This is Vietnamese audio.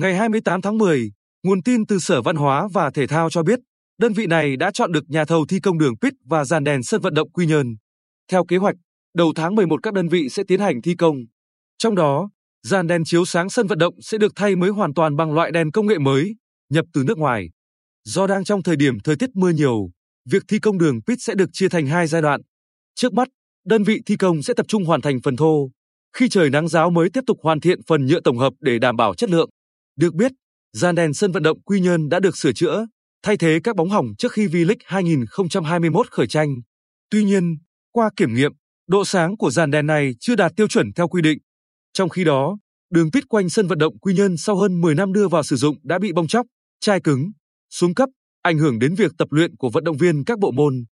Ngày 28 tháng 10, nguồn tin từ Sở Văn hóa và Thể thao cho biết, đơn vị này đã chọn được nhà thầu thi công đường pit và dàn đèn sân vận động Quy Nhơn. Theo kế hoạch, đầu tháng 11 các đơn vị sẽ tiến hành thi công. Trong đó, dàn đèn chiếu sáng sân vận động sẽ được thay mới hoàn toàn bằng loại đèn công nghệ mới, nhập từ nước ngoài. Do đang trong thời điểm thời tiết mưa nhiều, việc thi công đường pit sẽ được chia thành hai giai đoạn. Trước mắt, đơn vị thi công sẽ tập trung hoàn thành phần thô. Khi trời nắng giáo mới tiếp tục hoàn thiện phần nhựa tổng hợp để đảm bảo chất lượng. Được biết, dàn đèn sân vận động Quy Nhơn đã được sửa chữa, thay thế các bóng hỏng trước khi V-League 2021 khởi tranh. Tuy nhiên, qua kiểm nghiệm, độ sáng của dàn đèn này chưa đạt tiêu chuẩn theo quy định. Trong khi đó, đường pit quanh sân vận động Quy Nhơn sau hơn 10 năm đưa vào sử dụng đã bị bong chóc, chai cứng, xuống cấp, ảnh hưởng đến việc tập luyện của vận động viên các bộ môn.